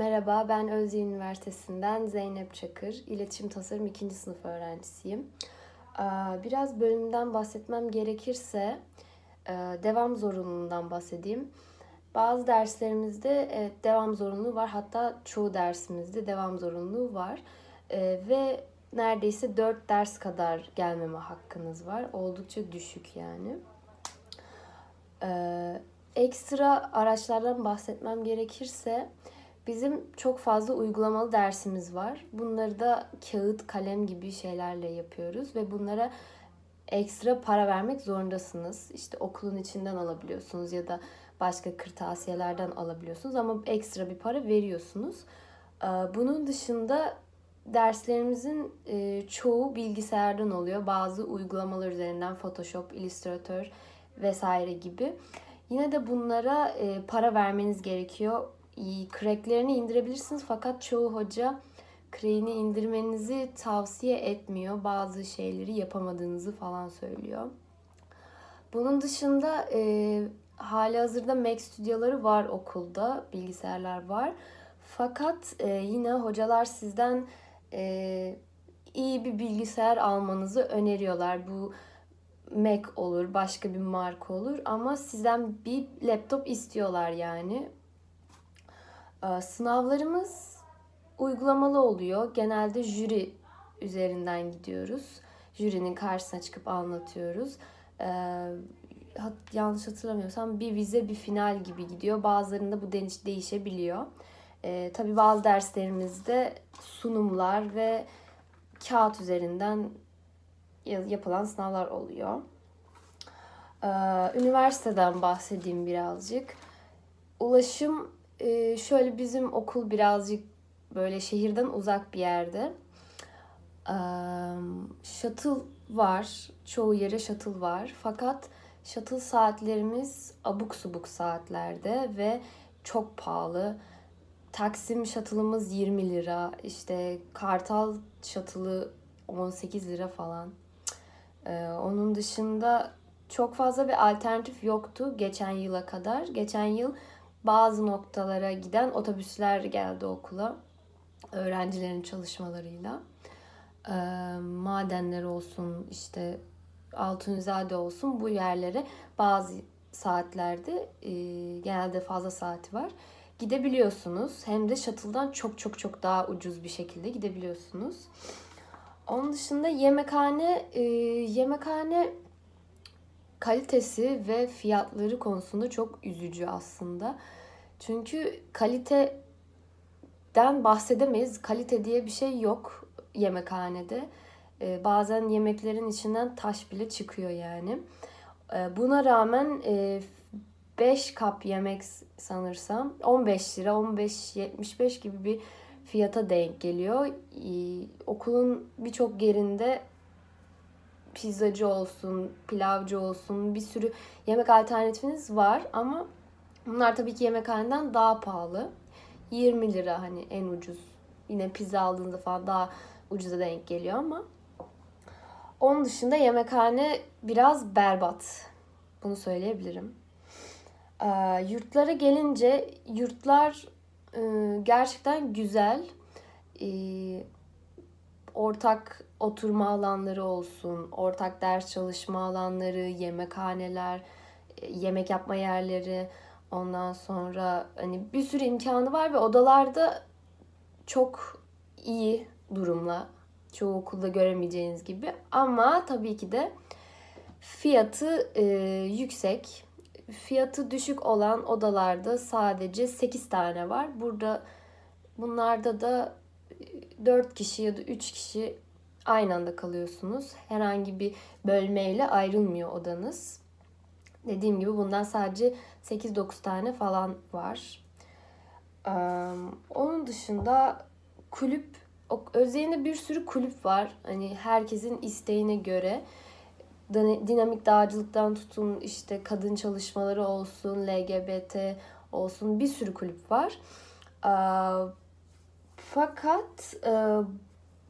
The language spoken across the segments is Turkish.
Merhaba, ben Özyeğin Üniversitesi'nden Zeynep Çakır. İletişim Tasarım 2. sınıf öğrencisiyim. Biraz bölümden bahsetmem gerekirse e, devam zorunluluğundan bahsedeyim. Bazı derslerimizde devam zorunluluğu var. Hatta çoğu dersimizde devam zorunluluğu var. E, ve neredeyse 4 ders kadar gelmeme hakkınız var. Oldukça düşük yani. E, ekstra araçlardan bahsetmem gerekirse bizim çok fazla uygulamalı dersimiz var. Bunları da kağıt, kalem gibi şeylerle yapıyoruz ve bunlara ekstra para vermek zorundasınız. İşte okulun içinden alabiliyorsunuz ya da başka kırtasiyelerden alabiliyorsunuz ama ekstra bir para veriyorsunuz. Ee, bunun dışında derslerimizin e, çoğu bilgisayardan oluyor. Bazı uygulamalar üzerinden Photoshop, Illustrator vesaire gibi. Yine de bunlara e, para vermeniz gerekiyor. Cracklerini indirebilirsiniz fakat çoğu hoca crack'ini indirmenizi tavsiye etmiyor. Bazı şeyleri yapamadığınızı falan söylüyor. Bunun dışında e, hali hazırda Mac stüdyoları var okulda. Bilgisayarlar var. Fakat e, yine hocalar sizden e, iyi bir bilgisayar almanızı öneriyorlar. Bu Mac olur, başka bir marka olur ama sizden bir laptop istiyorlar yani. Ee, sınavlarımız uygulamalı oluyor. Genelde jüri üzerinden gidiyoruz. Jürinin karşısına çıkıp anlatıyoruz. Ee, yanlış hatırlamıyorsam bir vize bir final gibi gidiyor. Bazılarında bu değişebiliyor. Ee, tabii bazı derslerimizde sunumlar ve kağıt üzerinden yapılan sınavlar oluyor. Ee, üniversiteden bahsedeyim birazcık. Ulaşım e, şöyle bizim okul birazcık böyle şehirden uzak bir yerde. Shuttle var. Çoğu yere shuttle var. Fakat shuttle saatlerimiz abuk subuk saatlerde ve çok pahalı. Taksim shuttle'ımız 20 lira. İşte Kartal shuttle'ı 18 lira falan. Ee, onun dışında çok fazla bir alternatif yoktu geçen yıla kadar. Geçen yıl bazı noktalara giden otobüsler geldi okula. Öğrencilerin çalışmalarıyla. Ee, madenler olsun işte Altunizade olsun bu yerlere bazı saatlerde e, genelde fazla saati var. Gidebiliyorsunuz. Hem de shuttle'dan çok çok çok daha ucuz bir şekilde gidebiliyorsunuz. Onun dışında yemekhane e, yemekhane kalitesi ve fiyatları konusunda çok üzücü aslında. Çünkü kaliteden bahsedemeyiz. Kalite diye bir şey yok yemekhanede. E, bazen yemeklerin içinden taş bile çıkıyor yani. E, buna rağmen e, 5 kap yemek sanırsam 15 lira 15.75 gibi bir fiyata denk geliyor. Ee, okulun birçok yerinde pizzacı olsun, pilavcı olsun bir sürü yemek alternatifiniz var ama bunlar tabii ki yemekhaneden daha pahalı. 20 lira hani en ucuz. Yine pizza aldığınızda falan daha ucuza denk geliyor ama onun dışında yemekhane biraz berbat. Bunu söyleyebilirim. Ee, yurtlara gelince yurtlar ee, gerçekten güzel. Ee, ortak oturma alanları olsun, ortak ders çalışma alanları, yemekhaneler, e, yemek yapma yerleri, ondan sonra hani bir sürü imkanı var ve odalarda çok iyi durumla. Çoğu okulda göremeyeceğiniz gibi ama tabii ki de fiyatı e, yüksek fiyatı düşük olan odalarda sadece 8 tane var. Burada bunlarda da 4 kişi ya da 3 kişi aynı anda kalıyorsunuz. Herhangi bir bölmeyle ayrılmıyor odanız. Dediğim gibi bundan sadece 8-9 tane falan var. Onun dışında kulüp, Özyeğin'de bir sürü kulüp var. Hani herkesin isteğine göre dinamik dağcılıktan tutun işte kadın çalışmaları olsun, LGBT olsun bir sürü kulüp var. Fakat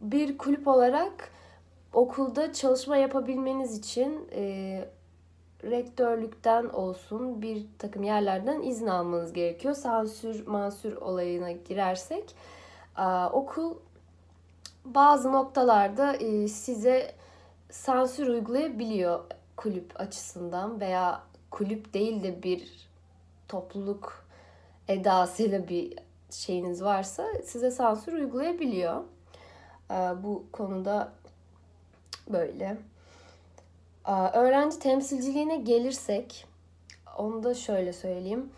bir kulüp olarak okulda çalışma yapabilmeniz için rektörlükten olsun bir takım yerlerden izin almanız gerekiyor. Sansür mansür olayına girersek okul bazı noktalarda e, size sansür uygulayabiliyor kulüp açısından veya kulüp değil de bir topluluk edasıyla bir şeyiniz varsa size sansür uygulayabiliyor. Bu konuda böyle. Öğrenci temsilciliğine gelirsek onu da şöyle söyleyeyim.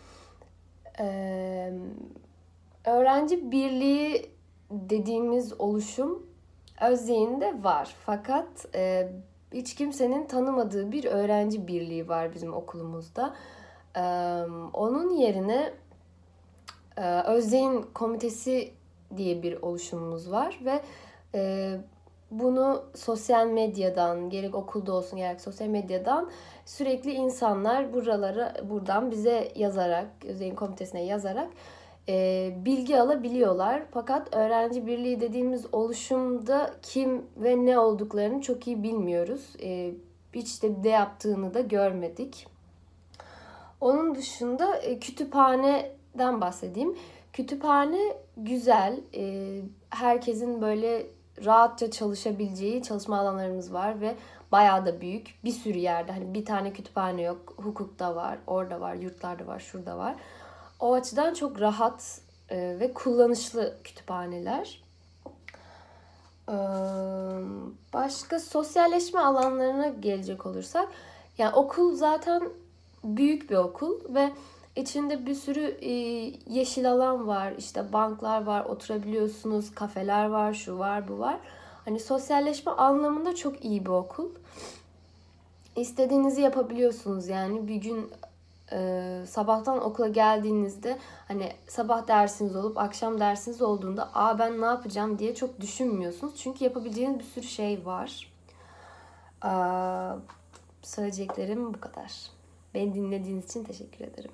Öğrenci birliği dediğimiz oluşum Özyeğin'de var. Fakat hiç kimsenin tanımadığı bir öğrenci birliği var bizim okulumuzda. Onun yerine Özyeğin Komitesi diye bir oluşumumuz var ve bunu sosyal medyadan gerek okulda olsun gerek sosyal medyadan sürekli insanlar buraları buradan bize yazarak Özey'in komitesine yazarak e, bilgi alabiliyorlar. Fakat öğrenci birliği dediğimiz oluşumda kim ve ne olduklarını çok iyi bilmiyoruz. E, hiç de ne yaptığını da görmedik. Onun dışında e, kütüphaneden bahsedeyim. Kütüphane güzel. E, herkesin böyle rahatça çalışabileceği çalışma alanlarımız var ve bayağı da büyük. Bir sürü yerde hani bir tane kütüphane yok. Hukukta var, orada var, yurtlarda var, şurada var. O açıdan çok rahat e, ve kullanışlı kütüphaneler. E, başka sosyalleşme alanlarına gelecek olursak yani okul zaten büyük bir okul ve İçinde bir sürü e, yeşil alan var. işte banklar var, oturabiliyorsunuz, kafeler var, şu var, bu var. Hani sosyalleşme anlamında çok iyi bir okul. İstediğinizi yapabiliyorsunuz yani. Bir gün e, sabahtan okula geldiğinizde hani sabah dersiniz olup akşam dersiniz olduğunda aa ben ne yapacağım diye çok düşünmüyorsunuz. Çünkü yapabileceğiniz bir sürü şey var. Aa, söyleyeceklerim bu kadar. Beni dinlediğiniz için teşekkür ederim.